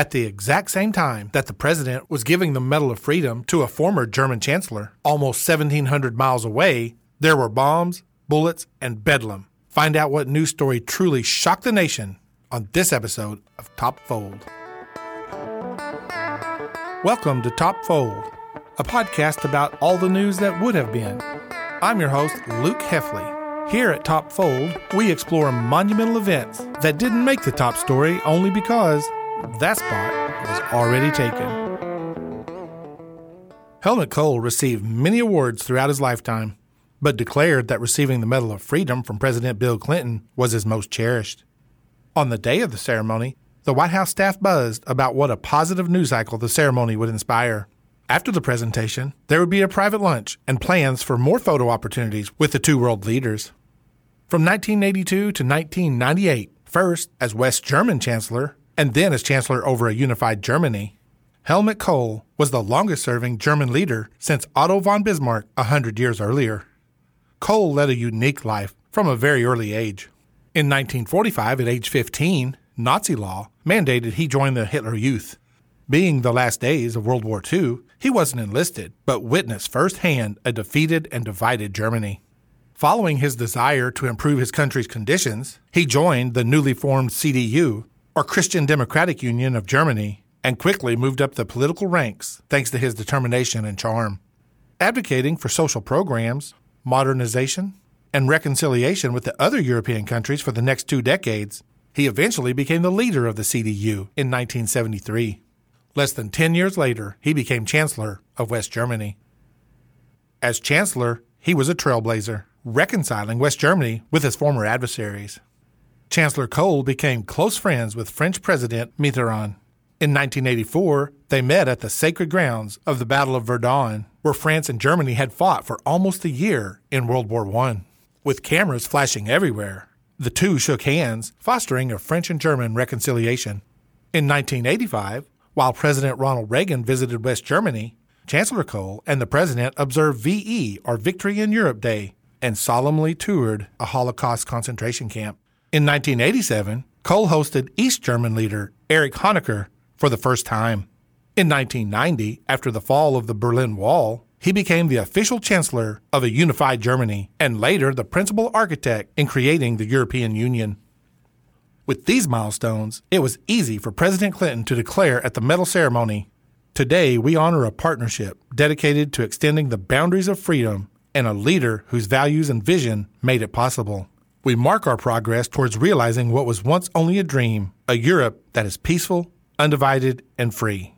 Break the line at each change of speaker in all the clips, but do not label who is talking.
At the exact same time that the president was giving the Medal of Freedom to a former German chancellor, almost 1,700 miles away, there were bombs, bullets, and bedlam. Find out what news story truly shocked the nation on this episode of Top Fold. Welcome to Top Fold, a podcast about all the news that would have been. I'm your host, Luke Heffley. Here at Top Fold, we explore monumental events that didn't make the top story only because that spot was already taken. Helmut Kohl received many awards throughout his lifetime, but declared that receiving the Medal of Freedom from President Bill Clinton was his most cherished. On the day of the ceremony, the White House staff buzzed about what a positive news cycle the ceremony would inspire. After the presentation, there would be a private lunch and plans for more photo opportunities with the two world leaders. From 1982 to 1998, first as West German Chancellor and then as Chancellor over a unified Germany, Helmut Kohl was the longest serving German leader since Otto von Bismarck a hundred years earlier. Kohl led a unique life from a very early age. In 1945, at age 15, Nazi law mandated he join the Hitler Youth. Being the last days of World War II, he wasn't enlisted, but witnessed firsthand a defeated and divided Germany. Following his desire to improve his country's conditions, he joined the newly formed CDU, or Christian Democratic Union of Germany, and quickly moved up the political ranks thanks to his determination and charm. Advocating for social programs, modernization, and reconciliation with the other European countries for the next two decades, he eventually became the leader of the CDU in 1973. Less than 10 years later, he became Chancellor of West Germany. As Chancellor, he was a trailblazer reconciling West Germany with its former adversaries. Chancellor Kohl became close friends with French President Mitterrand. In 1984, they met at the sacred grounds of the Battle of Verdun, where France and Germany had fought for almost a year in World War I. With cameras flashing everywhere, the two shook hands, fostering a French and German reconciliation. In 1985, while President Ronald Reagan visited West Germany, Chancellor Kohl and the President observed VE, or Victory in Europe Day, and solemnly toured a Holocaust concentration camp. In 1987, Kohl hosted East German leader Erich Honecker for the first time. In 1990, after the fall of the Berlin Wall, he became the official chancellor of a unified Germany and later the principal architect in creating the European Union. With these milestones, it was easy for President Clinton to declare at the medal ceremony Today, we honor a partnership dedicated to extending the boundaries of freedom and a leader whose values and vision made it possible. We mark our progress towards realizing what was once only a dream a Europe that is peaceful, undivided, and free.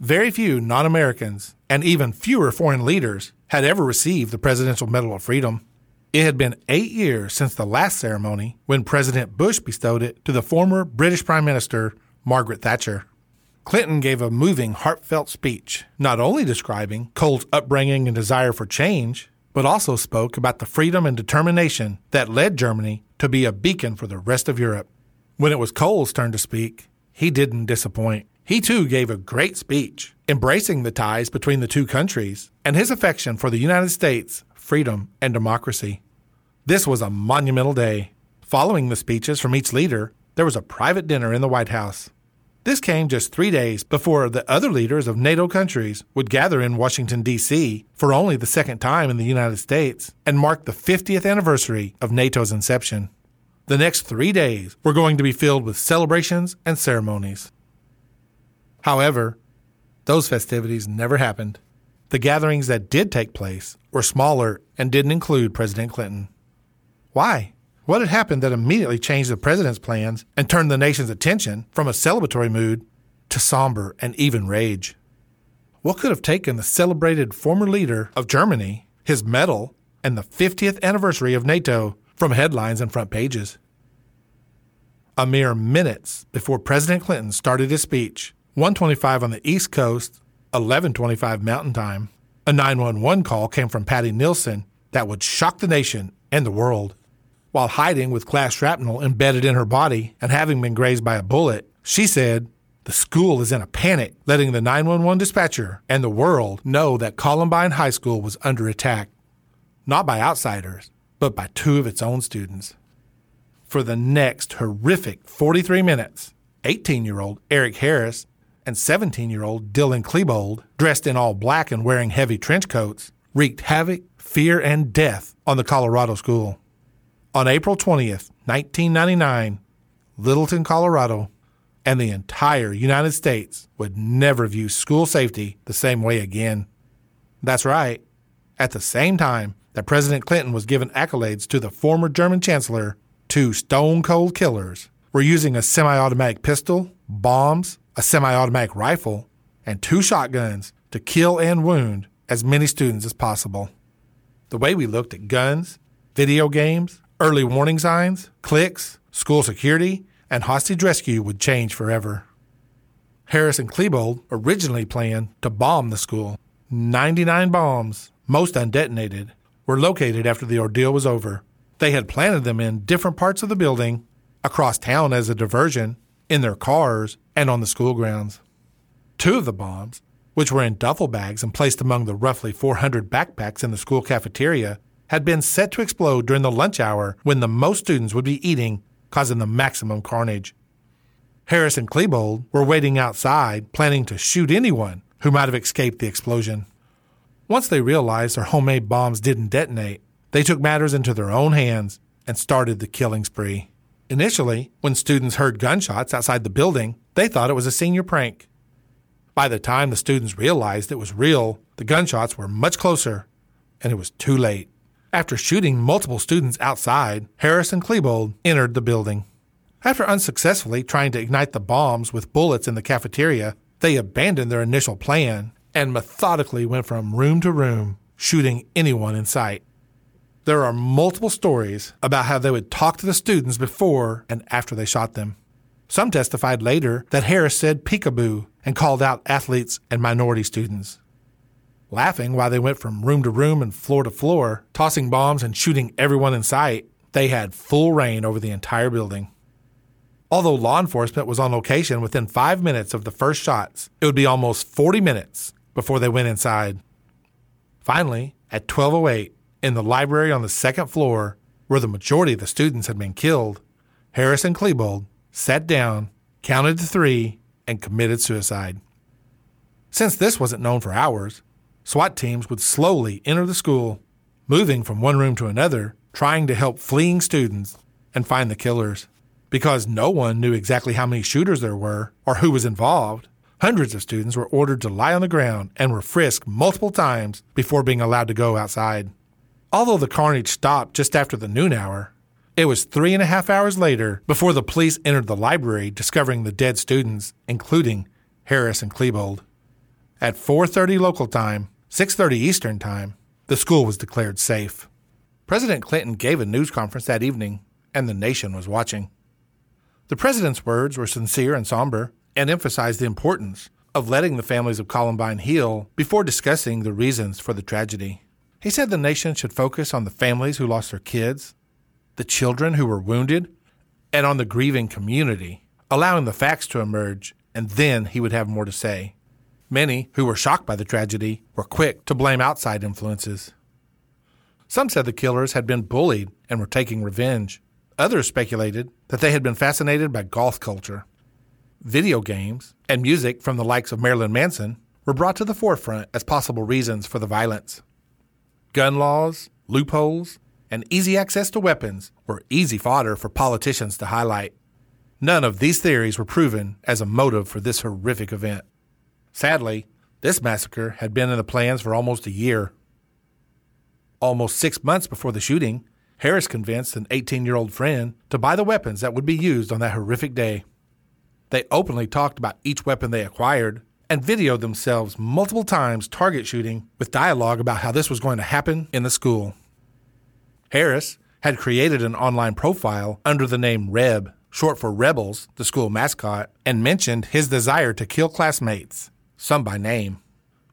Very few non Americans, and even fewer foreign leaders, had ever received the Presidential Medal of Freedom. It had been eight years since the last ceremony when President Bush bestowed it to the former British Prime Minister, Margaret Thatcher. Clinton gave a moving, heartfelt speech, not only describing Kohl's upbringing and desire for change, but also spoke about the freedom and determination that led Germany to be a beacon for the rest of Europe. When it was Kohl's turn to speak, he didn't disappoint. He too gave a great speech, embracing the ties between the two countries and his affection for the United States, freedom, and democracy. This was a monumental day. Following the speeches from each leader, there was a private dinner in the White House. This came just three days before the other leaders of NATO countries would gather in Washington, D.C. for only the second time in the United States and mark the 50th anniversary of NATO's inception. The next three days were going to be filled with celebrations and ceremonies. However, those festivities never happened. The gatherings that did take place were smaller and didn't include President Clinton. Why? What had happened that immediately changed the president's plans and turned the nation's attention from a celebratory mood to somber and even rage? What could have taken the celebrated former leader of Germany, his medal, and the 50th anniversary of NATO from headlines and front pages? A mere minutes before President Clinton started his speech, 125 on the East Coast, 1125 Mountain Time, a 911 call came from Patti Nielson that would shock the nation and the world. While hiding with glass shrapnel embedded in her body and having been grazed by a bullet, she said, The school is in a panic, letting the 911 dispatcher and the world know that Columbine High School was under attack. Not by outsiders, but by two of its own students. For the next horrific 43 minutes, 18 year old Eric Harris, and 17 year old Dylan Klebold, dressed in all black and wearing heavy trench coats, wreaked havoc, fear, and death on the Colorado school. On April 20th, 1999, Littleton, Colorado, and the entire United States would never view school safety the same way again. That's right. At the same time that President Clinton was giving accolades to the former German Chancellor, two stone cold killers were using a semi automatic pistol, bombs, a semi automatic rifle, and two shotguns to kill and wound as many students as possible. The way we looked at guns, video games, early warning signs, cliques, school security, and hostage rescue would change forever. Harris and Klebold originally planned to bomb the school. 99 bombs, most undetonated, were located after the ordeal was over. They had planted them in different parts of the building, across town as a diversion, in their cars, and on the school grounds. Two of the bombs, which were in duffel bags and placed among the roughly 400 backpacks in the school cafeteria, had been set to explode during the lunch hour when the most students would be eating, causing the maximum carnage. Harris and Klebold were waiting outside, planning to shoot anyone who might have escaped the explosion. Once they realized their homemade bombs didn't detonate, they took matters into their own hands and started the killing spree. Initially, when students heard gunshots outside the building, they thought it was a senior prank. By the time the students realized it was real, the gunshots were much closer, and it was too late. After shooting multiple students outside, Harris and Klebold entered the building. After unsuccessfully trying to ignite the bombs with bullets in the cafeteria, they abandoned their initial plan and methodically went from room to room, shooting anyone in sight. There are multiple stories about how they would talk to the students before and after they shot them. Some testified later that Harris said peekaboo and called out athletes and minority students. Laughing while they went from room to room and floor to floor, tossing bombs and shooting everyone in sight, they had full reign over the entire building. Although law enforcement was on location within five minutes of the first shots, it would be almost 40 minutes before they went inside. Finally, at 1208, in the library on the second floor, where the majority of the students had been killed, Harris and Klebold sat down, counted to three, and committed suicide. Since this wasn't known for hours, SWAT teams would slowly enter the school, moving from one room to another, trying to help fleeing students and find the killers. Because no one knew exactly how many shooters there were or who was involved, hundreds of students were ordered to lie on the ground and were frisked multiple times before being allowed to go outside. Although the carnage stopped just after the noon hour, it was three and a half hours later before the police entered the library discovering the dead students, including Harris and Klebold. At 4:30 local time, 6:30 Eastern time, the school was declared safe. President Clinton gave a news conference that evening, and the nation was watching. The president's words were sincere and somber and emphasized the importance of letting the families of Columbine heal before discussing the reasons for the tragedy. He said the nation should focus on the families who lost their kids, the children who were wounded, and on the grieving community, allowing the facts to emerge, and then he would have more to say. Many who were shocked by the tragedy were quick to blame outside influences. Some said the killers had been bullied and were taking revenge. Others speculated that they had been fascinated by goth culture. Video games and music from the likes of Marilyn Manson were brought to the forefront as possible reasons for the violence. Gun laws, loopholes, and easy access to weapons were easy fodder for politicians to highlight. None of these theories were proven as a motive for this horrific event. Sadly, this massacre had been in the plans for almost a year. Almost six months before the shooting, Harris convinced an 18 year old friend to buy the weapons that would be used on that horrific day. They openly talked about each weapon they acquired and videoed themselves multiple times target shooting with dialogue about how this was going to happen in the school. Harris had created an online profile under the name Reb, short for Rebels, the school mascot, and mentioned his desire to kill classmates, some by name.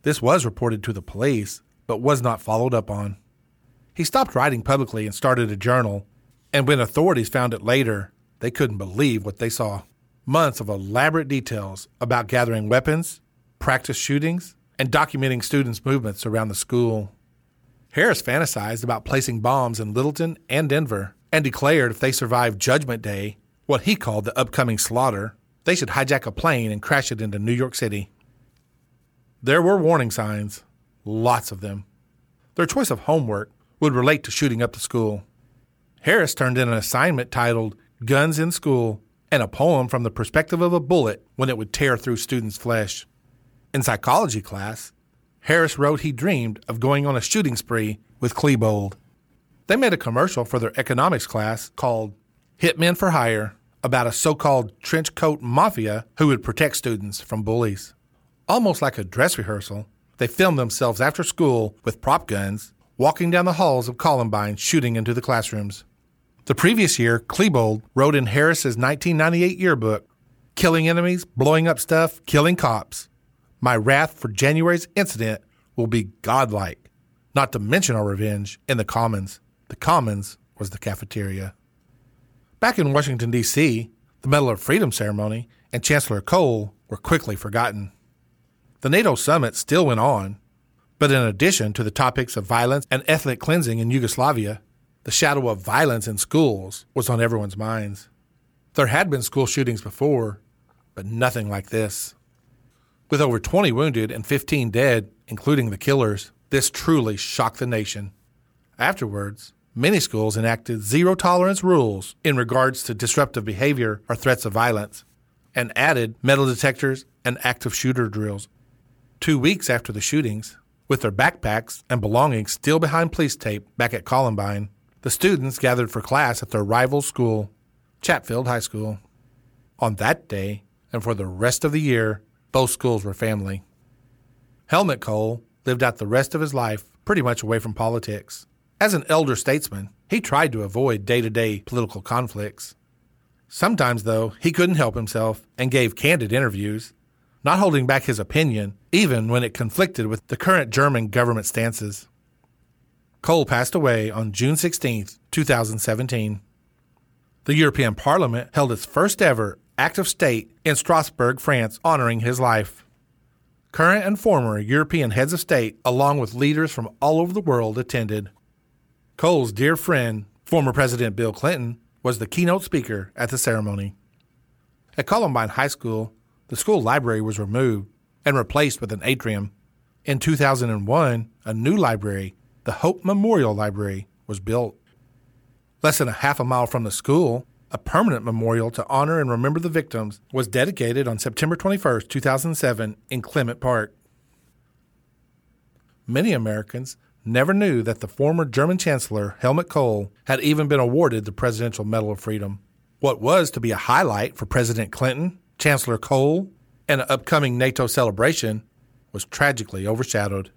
This was reported to the police, but was not followed up on. He stopped writing publicly and started a journal, and when authorities found it later, they couldn't believe what they saw. Months of elaborate details about gathering weapons, practice shootings, and documenting students' movements around the school. Harris fantasized about placing bombs in Littleton and Denver and declared if they survived Judgment Day, what he called the upcoming slaughter, they should hijack a plane and crash it into New York City. There were warning signs, lots of them. Their choice of homework would relate to shooting up the school. Harris turned in an assignment titled Guns in School and a poem from the perspective of a bullet when it would tear through students' flesh. In psychology class, Harris wrote he dreamed of going on a shooting spree with Klebold. They made a commercial for their economics class called Hitmen for Hire about a so called trench coat mafia who would protect students from bullies. Almost like a dress rehearsal, they filmed themselves after school with prop guns, walking down the halls of Columbine shooting into the classrooms. The previous year, Klebold wrote in Harris's 1998 yearbook Killing enemies, blowing up stuff, killing cops. My wrath for January's incident will be godlike, not to mention our revenge in the Commons. The Commons was the cafeteria. Back in Washington, D.C., the Medal of Freedom ceremony and Chancellor Kohl were quickly forgotten. The NATO summit still went on, but in addition to the topics of violence and ethnic cleansing in Yugoslavia, the shadow of violence in schools was on everyone's minds. There had been school shootings before, but nothing like this. With over 20 wounded and 15 dead, including the killers, this truly shocked the nation. Afterwards, many schools enacted zero tolerance rules in regards to disruptive behavior or threats of violence and added metal detectors and active shooter drills. Two weeks after the shootings, with their backpacks and belongings still behind police tape back at Columbine, the students gathered for class at their rival school, Chatfield High School. On that day, and for the rest of the year, both schools were family. Helmut Kohl lived out the rest of his life pretty much away from politics. As an elder statesman, he tried to avoid day to day political conflicts. Sometimes, though, he couldn't help himself and gave candid interviews, not holding back his opinion, even when it conflicted with the current German government stances. Kohl passed away on June 16, 2017. The European Parliament held its first ever act of state in Strasbourg, France, honoring his life. Current and former European heads of state, along with leaders from all over the world, attended. Kohl's dear friend, former President Bill Clinton, was the keynote speaker at the ceremony. At Columbine High School, the school library was removed and replaced with an atrium. In 2001, a new library the Hope Memorial Library was built. Less than a half a mile from the school, a permanent memorial to honor and remember the victims was dedicated on September 21, 2007, in Clement Park. Many Americans never knew that the former German Chancellor, Helmut Kohl, had even been awarded the Presidential Medal of Freedom. What was to be a highlight for President Clinton, Chancellor Kohl, and an upcoming NATO celebration was tragically overshadowed.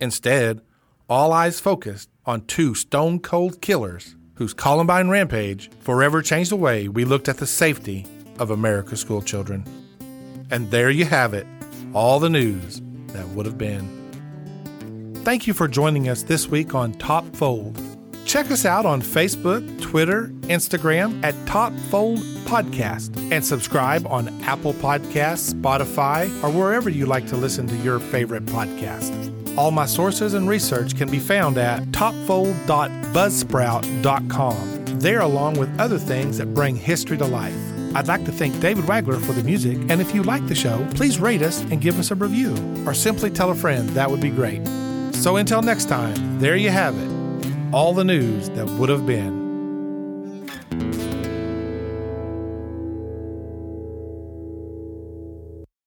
Instead, all eyes focused on two stone cold killers whose Columbine rampage forever changed the way we looked at the safety of America's schoolchildren. And there you have it, all the news that would have been. Thank you for joining us this week on Top Fold. Check us out on Facebook, Twitter, Instagram at Top Fold Podcast, and subscribe on Apple Podcasts, Spotify, or wherever you like to listen to your favorite podcast. All my sources and research can be found at topfold.buzzsprout.com. There, along with other things that bring history to life. I'd like to thank David Wagler for the music, and if you like the show, please rate us and give us a review, or simply tell a friend. That would be great. So until next time, there you have it all the news that would have been.